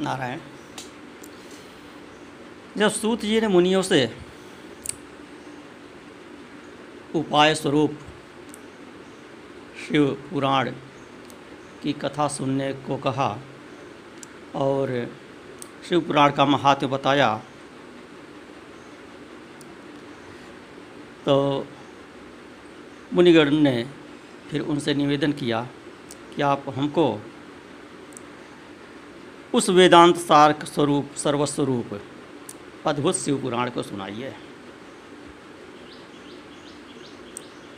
नारायण। जब सूत जी ने मुनियों से उपाय स्वरूप शिव पुराण की कथा सुनने को कहा और शिव पुराण का महात्म्य बताया तो मुनिगण ने फिर उनसे निवेदन किया कि आप हमको उस वेदांत सार स्वरूप, सर्वस्वरूप, अद्भुत शिव पुराण को सुनाइए।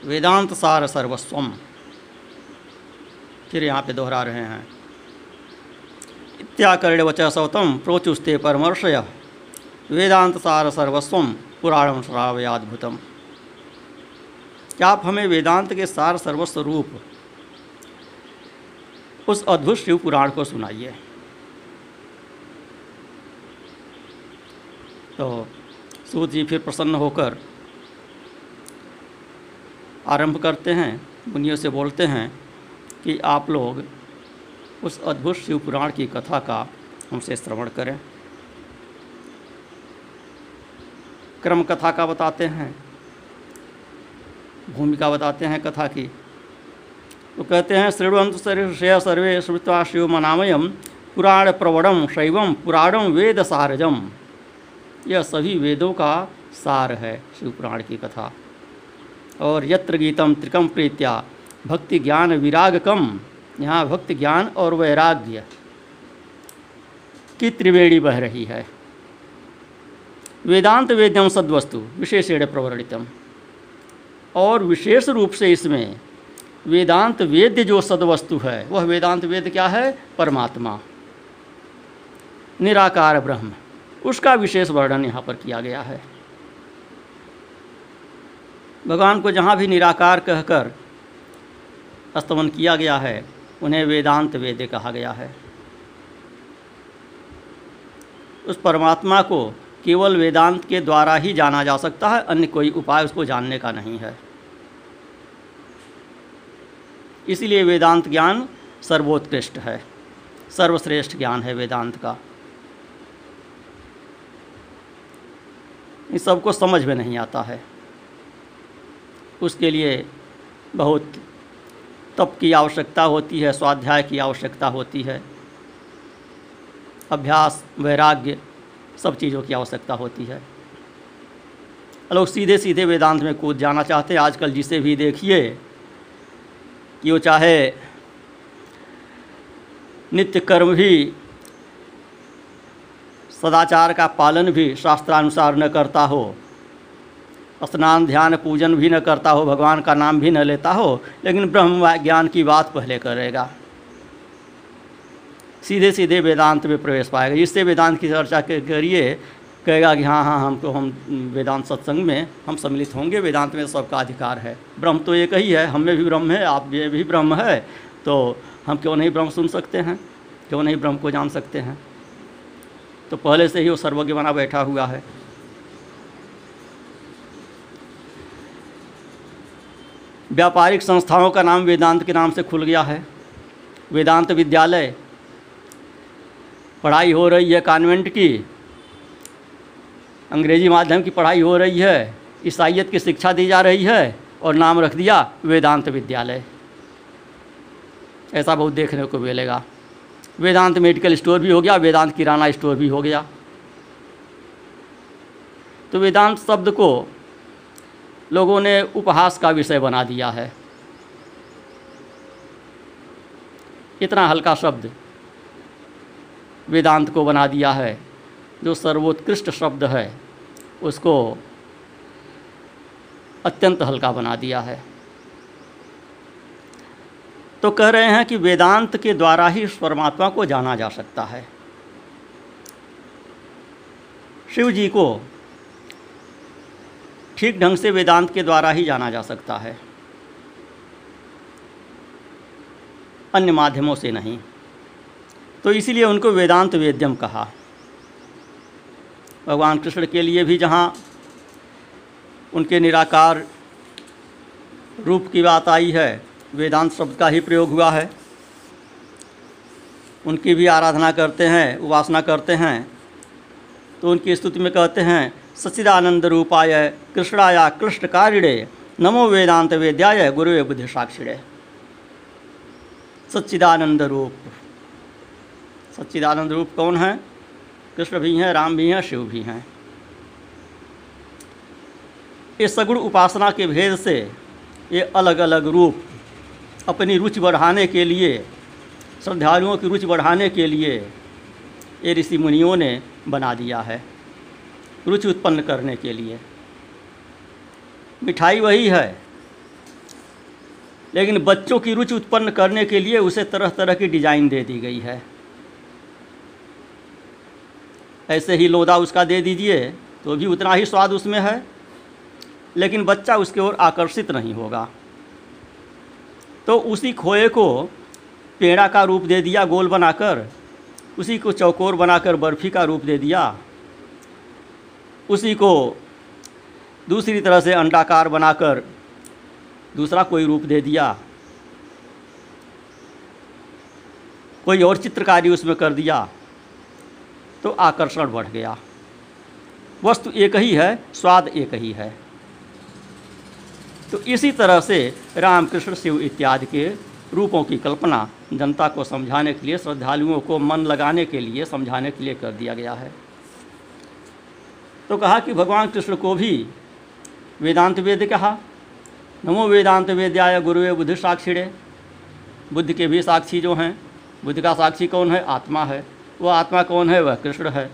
वेदांत सार सर्वस्वम। फिर यहाँ पे दोहरा रहे हैं। इत्याकर्ण वच सौतम, प्रोचुस्ते परमर्शय वेदांत सार सर्वस्वम पुराणम श्रावयाद्भुतम क्या आप हमें वेदांत के सार सर्वस्व रूप उस अद्भुत शिव पुराण को सुनाइए। तो सूत जी फिर प्रसन्न होकर आरंभ करते हैं, मुनियों से बोलते हैं कि आप लोग उस अद्भुत शिव पुराण की कथा का हमसे श्रवण करें। क्रम कथा का बताते हैं, भूमिका बताते हैं कथा की। तो कहते हैं, श्रृणवंत श्रेय सर्वे श्रुत्वा शिव मनामयम पुराण प्रवणम शैवम पुराणम वेद सारजम यह सभी वेदों का सार है, शिवपुराण की कथा। और यत्र गीतम त्रिकम प्रीत्या, भक्ति ज्ञान विराग कम यहाँ भक्ति ज्ञान और वैराग्य की त्रिवेणी बह रही है। वेदांत वेद्यम सद्वस्तु, विशेषेण प्रवर्णितम। और विशेष रूप से इसमें वेदांत वेद्य जो सद्वस्तु है, वह वेदांत वेद क्या है? परमात्मा। निराकार ब्रह्म। उसका विशेष वर्णन यहाँ पर किया गया है। भगवान को जहाँ भी निराकार कहकर स्तमन किया गया है, उन्हें वेदांत वेद कहा गया है। उस परमात्मा को केवल वेदांत के द्वारा ही जाना जा सकता है, अन्य कोई उपाय उसको जानने का नहीं है। इसलिए वेदांत ज्ञान सर्वोत्कृष्ट है। सर्वश्रेष्ठ ज्ञान है वेदांत का। इन सबको समझ में नहीं आता है। उसके लिए बहुत तप की आवश्यकता होती है, स्वाध्याय की आवश्यकता होती है। अभ्यास, वैराग्य, सब चीज़ों की आवश्यकता होती है। लोग सीधे सीधे वेदांत में कूद जाना चाहते हैं। आजकल जिसे भी देखिए कि वो चाहे नित्य कर्म भी सदाचार का पालन भी शास्त्रानुसार न करता हो। स्नान, ध्यान, पूजन भी न करता हो, भगवान का नाम भी न लेता हो, लेकिन ब्रह्म ज्ञान की बात पहले करेगा। सीधे सीधे वेदांत में प्रवेश पाएगा। इससे वेदांत की चर्चा के करिए कहेगा कि हाँ हाँ हमको हम वेदांत सत्संग में हम सम्मिलित होंगे, वेदांत में सबका अधिकार है। ब्रह्म तो एक ही है, हम में भी ब्रह्म है, आप ये भी ब्रह्म है तो हम क्यों नहीं ब्रह्म सुन सकते हैं? क्यों नहीं ब्रह्म को जान सकते हैं? तो पहले से ही वो सर्वज्ञ बना बैठा हुआ है। व्यापारिक संस्थाओं का नाम वेदांत के नाम से खुल गया है। वेदांत विद्यालय, पढ़ाई हो रही है कॉन्वेंट की। अंग्रेज़ी माध्यम की पढ़ाई हो रही है ईसाइत की शिक्षा दी जा रही है और नाम रख दिया वेदांत विद्यालय। ऐसा बहुत देखने को मिलेगा। वेदांत मेडिकल स्टोर भी हो गया, वेदांत किराना स्टोर भी हो गया। तो वेदांत शब्द को लोगों ने उपहास का विषय बना दिया है। इतना हल्का शब्द वेदांत को बना दिया है, जो सर्वोत्कृष्ट शब्द है, उसको अत्यंत हल्का बना दिया है। तो कह रहे हैं कि वेदांत के द्वारा ही परमात्मा को जाना जा सकता है। शिव जी को ठीक ढंग से वेदांत के द्वारा ही जाना जा सकता है। अन्य माध्यमों से नहीं। तो इसीलिए उनको वेदांत वेद्यम कहा। भगवान कृष्ण के लिए भी जहाँ उनके निराकार रूप की बात आई है वेदांत शब्द का ही प्रयोग हुआ है। उनकी भी आराधना करते हैं, उपासना करते हैं। तो उनकी स्तुति में कहते हैं, सच्चिदानंद रूपाय कृष्णाया कृष्ण कारिणे नमो वेदांत वेद्याय गुरुवे बुद्धि साक्षिणे सच्चिदानंद रूप। सच्चिदानंद रूप कौन है? कृष्ण भी हैं, राम भी हैं, शिव भी हैं। ये सगुण उपासना के भेद से ये अलग अलग रूप अपनी रुचि बढ़ाने के लिए, श्रद्धालुओं की रुचि बढ़ाने के लिए ये ऋषि मुनियों ने बना दिया है, रुचि उत्पन्न करने के लिए। मिठाई वही है, लेकिन बच्चों की रुचि उत्पन्न करने के लिए उसे तरह तरह की डिज़ाइन दे दी गई है। ऐसे ही लोदा उसका दे दीजिए तो भी उतना ही स्वाद उसमें है, लेकिन बच्चा उसके ओर आकर्षित नहीं होगा। तो उसी खोए को पेड़ा का रूप दे दिया, गोल बनाकर। उसी को चौकोर बनाकर बर्फ़ी का रूप दे दिया। उसी को दूसरी तरह से अंडाकार बनाकर दूसरा कोई रूप दे दिया। कोई और चित्रकारी उसमें कर दिया तो आकर्षण बढ़ गया। वस्तु एक ही है, स्वाद एक ही है। तो इसी तरह से राम कृष्ण शिव इत्यादि के रूपों की कल्पना जनता को समझाने के लिए, श्रद्धालुओं को मन लगाने के लिए, समझाने के लिए कर दिया गया है। तो कहा कि भगवान कृष्ण को भी वेदांत वेद कहा। नमो वेदांत वेद्याय गुरुवे बुद्धि साक्षिणे। बुद्ध के भी साक्षी जो हैं, बुद्ध का साक्षी कौन है? आत्मा है। वह आत्मा कौन है? वह कृष्ण है।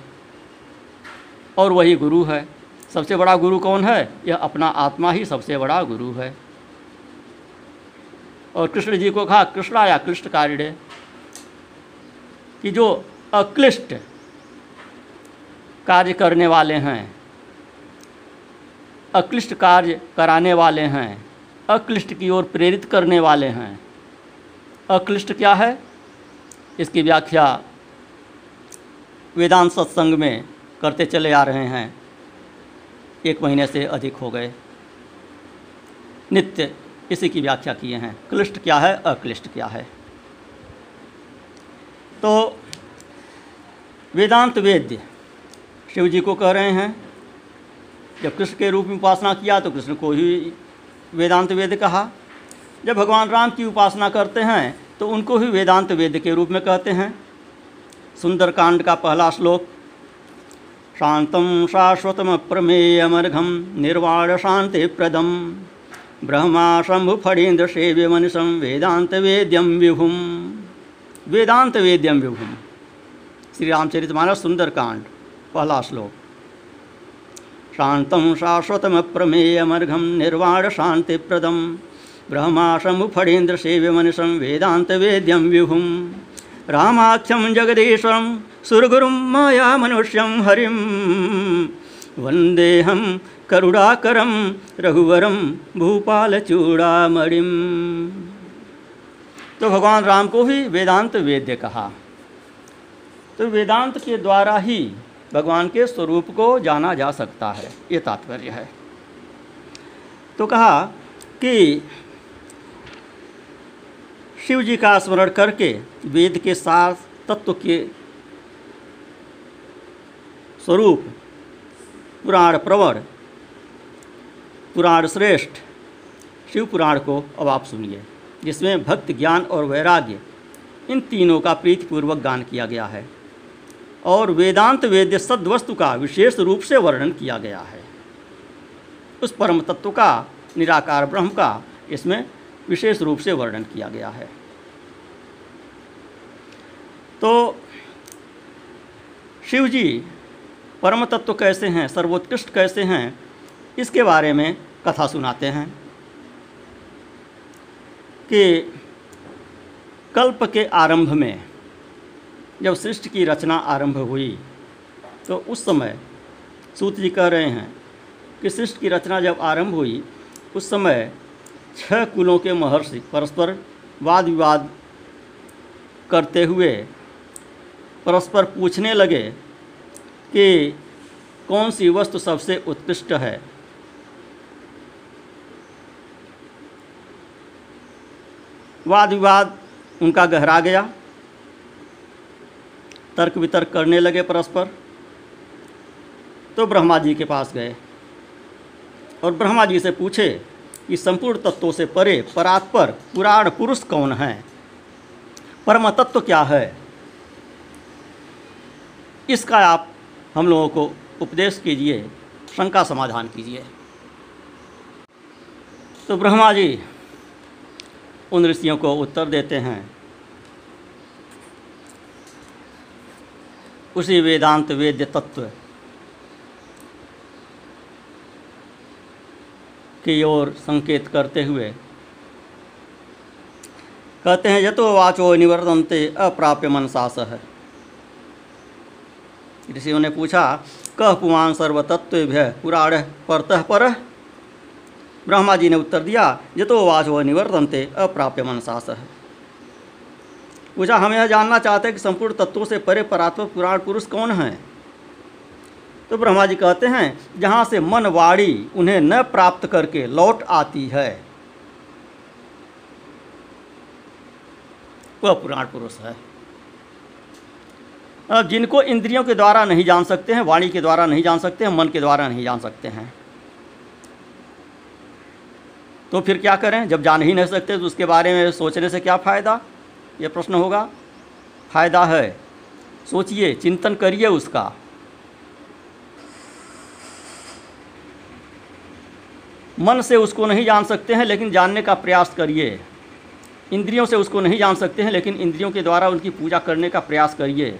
और वही गुरु है। सबसे बड़ा गुरु कौन है? यह अपना आत्मा ही सबसे बड़ा गुरु है। और कृष्ण जी को कहा, कृष्णा या कृष्ण कार्य कि जो अक्लिष्ट कार्य करने वाले हैं, अक्लिष्ट कार्य कराने वाले हैं, अक्लिष्ट की ओर प्रेरित करने वाले हैं, अक्लिष्ट क्या है? इसकी व्याख्या वेदांत सत्संग में करते चले आ रहे हैं। एक महीने से अधिक हो गए। नित्य इसी की व्याख्या किए हैं। क्लिष्ट क्या है? अक्लिष्ट क्या है? तो वेदांत वेद्य शिव जी को कह रहे हैं, जब कृष्ण के रूप में उपासना किया तो कृष्ण को ही वेदांत वेद कहा। जब भगवान राम की उपासना करते हैं तो उनको ही वेदांत वेद के रूप में कहते हैं। सुंदरकांड का पहला श्लोक सेव्य मनुषम, वेदांत वेद्यम विभुम। वेदांत वेद्यम विभुम। श्री रामचरित मानस सुंदरकांड, पहला श्लोक। शांतम शाश्वतम प्रमेयमर्घम निर्वाण शांति प्रदम ब्रह्मा शंभु फणीन्द्र सेव्य मनुषम, वेदांत वेद्यम विभुम। रामाख्यम जगदीश्वरम सुरगुरुम माया मनुष्यम हरिम वंदेहम करुणाकरम रघुवरम भूपाल चूड़ामणिम तो भगवान राम को ही वेदांत वेद्य कहा। तो वेदांत के द्वारा ही भगवान के स्वरूप को जाना जा सकता है, ये तात्पर्य है। तो कहा कि शिव जी का स्मरण करके वेद के साथ तत्व के स्वरूप। पुराण प्रवर पुराण श्रेष्ठ। शिव पुराण को अब आप सुनिए, जिसमें भक्त ज्ञान और वैराग्य, इन तीनों का प्रीतिपूर्वक गान किया गया है और वेदांत वेद्य सद्वस्तु का विशेष रूप से वर्णन किया गया है। उस परम तत्व का, निराकार ब्रह्म का इसमें विशेष रूप से वर्णन किया गया है। तो शिव जी परम तत्व कैसे हैं, सर्वोत्कृष्ट कैसे हैं, इसके बारे में कथा सुनाते हैं कि कल्प के आरंभ में जब सृष्टि की रचना आरंभ हुई तो उस समय सूत जी कह रहे हैं कि सृष्टि की रचना जब आरंभ हुई, उस समय छह कुलों के महर्षि परस्पर वाद विवाद करते हुए परस्पर पूछने लगे कि कौन सी वस्तु सबसे उत्कृष्ट है? वाद विवाद उनका गहरा गया। तर्क वितर्क करने लगे परस्पर। तो ब्रह्मा जी के पास गए। और ब्रह्मा जी से पूछे कि संपूर्ण तत्वों से परे परात्पर पुराण पुरुष कौन है? परम तत्व क्या है? इसका आप हम लोगों को उपदेश कीजिए, शंका समाधान कीजिए। तो ब्रह्मा जी, उन ऋषियों को उत्तर देते हैं। उसी वेदांत वेद्य तत्व की ओर संकेत करते हुए कहते हैं, यतो वाचो निवर्तनते अप्राप्य मनसास। है ऋषियों ने पूछा, कह पुमान सर्वतत्व पुराण परतः पर? ब्रह्मा जी ने उत्तर दिया, यतो वाचो निवर्तनते अप्राप्य मनसास। पूछा, हम यह जानना चाहते हैं कि संपूर्ण तत्वों से परे परात्म पुराण पुरुष कौन है? तो ब्रह्मा जी कहते हैं, जहाँ से मन वाणी उन्हें न प्राप्त करके लौट आती है, वह पुराण पुरुष है। जिनको इंद्रियों के द्वारा नहीं जान सकते हैं, वाणी के द्वारा नहीं जान सकते हैं, मन के द्वारा नहीं जान सकते हैं। तो फिर क्या करें? जब जान ही नहीं सकते तो उसके बारे में सोचने से क्या फ़ायदा? ये प्रश्न होगा। फ़ायदा है। सोचिए, चिंतन करिए उसका। मन से उसको नहीं जान सकते हैं, लेकिन जानने का प्रयास करिए। इंद्रियों से उसको नहीं जान सकते हैं, लेकिन इंद्रियों के द्वारा उनकी पूजा करने का प्रयास करिए।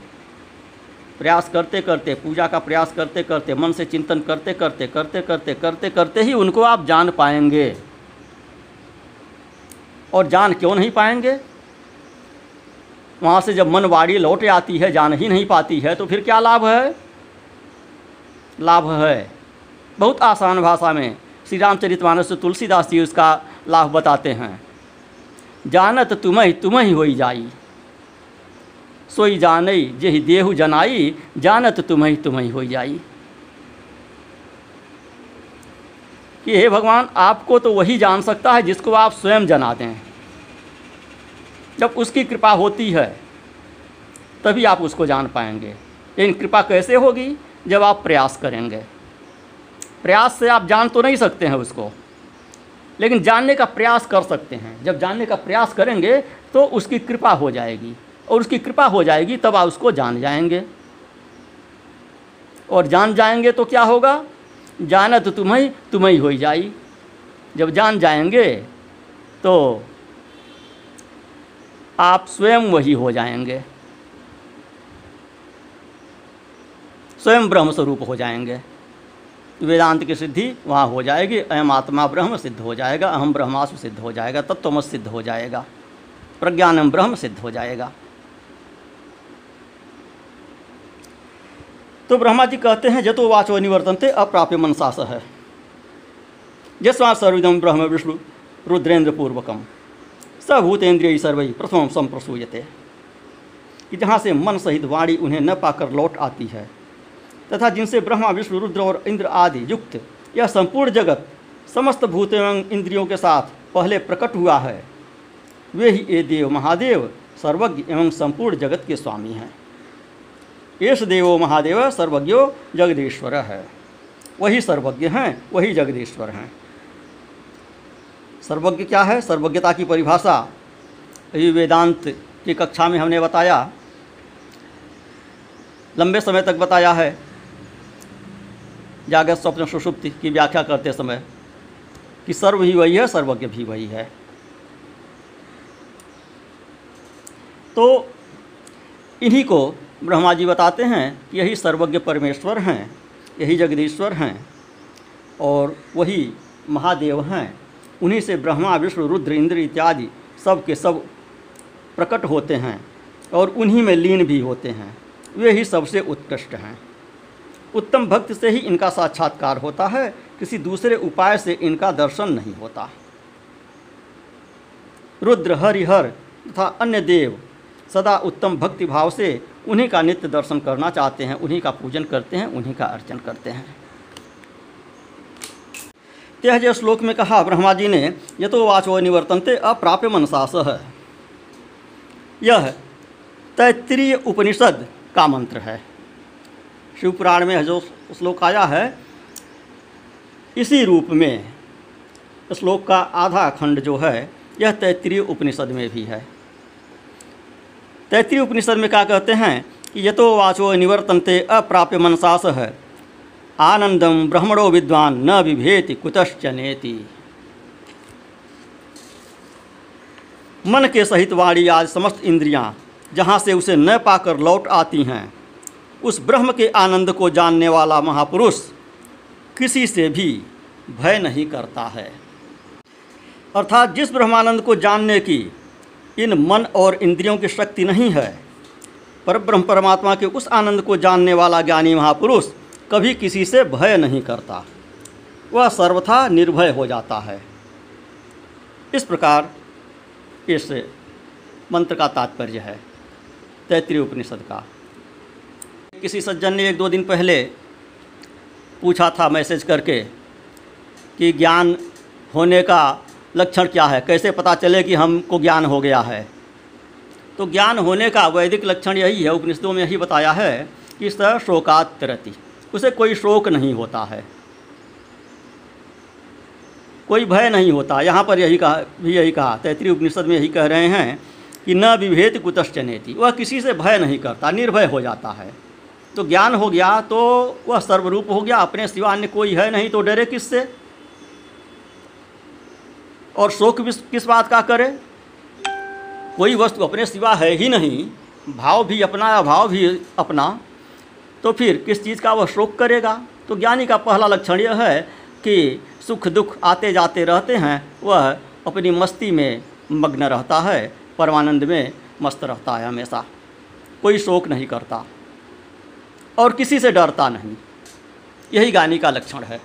प्रयास करते करते, पूजा का प्रयास करते करते, मन से चिंतन करते करते करते करते करते करते ही उनको आप जान पाएँगे। और जान क्यों नहीं पाएँगे? वहाँ से जब मन वाड़ी लौट आती है, जान ही नहीं पाती है तो फिर क्या लाभ है? लाभ है। बहुत आसान भाषा में श्री रामचरित मानस तुलसीदास जी उसका लाभ बताते हैं। जानत तुम्हें तुम्हें ही जाई। सोई जानई, जेहि देहु जनाई, जानत तुम्हें तुम्हें हो जाई कि हे भगवान, आपको तो वही जान सकता है जिसको आप स्वयं जना दें जब उसकी कृपा होती है, तभी आप उसको जान पाएँगे। लेकिन कृपा कैसे होगी? जब आप प्रयास करेंगे। प्रयास से आप जान तो नहीं सकते हैं उसको, लेकिन जानने का प्रयास कर सकते हैं। जब जानने का प्रयास करेंगे तो उसकी कृपा हो जाएगी। और उसकी कृपा हो जाएगी, तब आप उसको जान जाएँगे। और जान जाएँगे तो क्या होगा? जानत तुम्हें तुम्हें हो ही जाई। जब जान जाएँगे तो आप स्वयं वही हो जाएँगे। स्वयं ब्रह्म स्वरूप हो जाएँगे। वेदांत की सिद्धि वहाँ हो जाएगी। अयम आत्मा ब्रह्म सिद्ध हो जाएगा। अहम ब्रह्मास्म सिद्ध हो जाएगा। तत्वमस सिद्ध हो जाएगा। प्रज्ञानम ब्रह्म सिद्ध हो जाएगा। तो ब्रह्मा जी कहते हैं, जतो वाचो निवर्तनते, अप्राप्य मनसास है। जस्वा सर्विदम ब्रह्म विष्णु रुद्रेंद्र पूर्वकम सभूतेन्द्रिय सर्वई प्रथम संप्रसूयते कि जहाँ से मन सहित वाणी उन्हें न पाकर लौट आती है। तथा जिनसे ब्रह्मा, विष्णु, रुद्र और इंद्र आदि युक्त, यह संपूर्ण जगत, समस्त भूत एवं इंद्रियों के साथ पहले प्रकट हुआ है। वे ही ये देव महादेव, सर्वज्ञ एवं संपूर्ण जगत के स्वामी हैं। येष देवो महादेव सर्वज्ञो जगदीश्वर है। वही सर्वज्ञ हैं, वही जगदीश्वर हैं। सर्वज्ञ क्या है? सर्वज्ञता की परिभाषा ये वेदांत की कक्षा में हमने बताया। लंबे समय तक बताया है। जागृत स्वप्न सुषुप्ति की व्याख्या करते समय कि सर्व ही वही है, सर्वज्ञ भी वही है। तो इन्हीं को ब्रह्मा जी बताते हैं कि यही सर्वज्ञ परमेश्वर हैं, यही जगदीश्वर हैं और वही महादेव हैं। उन्हीं से ब्रह्मा, विष्णु, रुद्र, इंद्र इत्यादि सब के सब प्रकट होते हैं और उन्हीं में लीन भी होते हैं। वे ही सबसे उत्कृष्ट हैं। उत्तम भक्त से ही इनका साक्षात्कार होता है, किसी दूसरे उपाय से इनका दर्शन नहीं होता। रुद्र हरिहर तथा अन्य देव सदा उत्तम भक्ति भाव से उन्हीं का नित्य दर्शन करना चाहते हैं, उन्हीं का पूजन करते हैं, उन्हीं का अर्चन करते हैं। त्यह जो श्लोक में कहा, ब्रह्मा जी ने यथो वाचो निवर्तनते अप्राप्य मनसास है यह तैत्रीय उपनिषद का मंत्र है। शिवपुराण में जो श्लोक आया है, इसी रूप में श्लोक का आधा खंड जो है, यह तैतृय उपनिषद में भी है। तैतृय उपनिषद में क्या कहते हैं कि यतो वाचो निवर्तनते अप्राप्य मनसास है। आनंदम ब्रह्मणो विद्वान न विभेति कुतश्चनेति मन के सहित वाणी आज समस्त इंद्रियाँ जहाँ से उसे न पाकर लौट आती हैं, उस ब्रह्म के आनंद को जानने वाला महापुरुष किसी से भी भय नहीं करता है। अर्थात जिस ब्रह्मानंद को जानने की इन मन और इंद्रियों की शक्ति नहीं है। पर ब्रह्म परमात्मा के उस आनंद को जानने वाला ज्ञानी महापुरुष कभी किसी से भय नहीं करता। वह सर्वथा निर्भय हो जाता है। इस प्रकार इस मंत्र का तात्पर्य है। तैतृय उपनिषद का। किसी सज्जन ने एक दो दिन पहले पूछा था मैसेज करके कि ज्ञान होने का लक्षण क्या है? कैसे पता चले कि हमको ज्ञान हो गया है? तो ज्ञान होने का वैदिक लक्षण यही है, उपनिषदों में यही बताया है कि इस तरह शोकातरति उसे कोई शोक नहीं होता है। कोई भय नहीं होता। यहाँ पर यही कहा, भी यही कहा तैतृय उपनिषद में यही कह रहे हैं कि न विभेद कुतश्चनेति। वह किसी से भय नहीं करता, निर्भय हो जाता है। तो ज्ञान हो गया तो वह सर्वरूप हो गया, अपने सिवा अन्य कोई है नहीं तो डरे किससे? और शोक किस बात का करे? कोई वस्तु अपने सिवा है ही नहीं, भाव भी अपना या भाव भी अपना तो फिर किस चीज़ का वह शोक करेगा? तो ज्ञानी का पहला लक्षण यह है कि सुख दुख आते जाते रहते हैं, वह अपनी मस्ती में मग्न रहता है, परमानंद में मस्त रहता है हमेशा। कोई शोक नहीं करता और किसी से डरता नहीं। यही गानी का लक्षण है।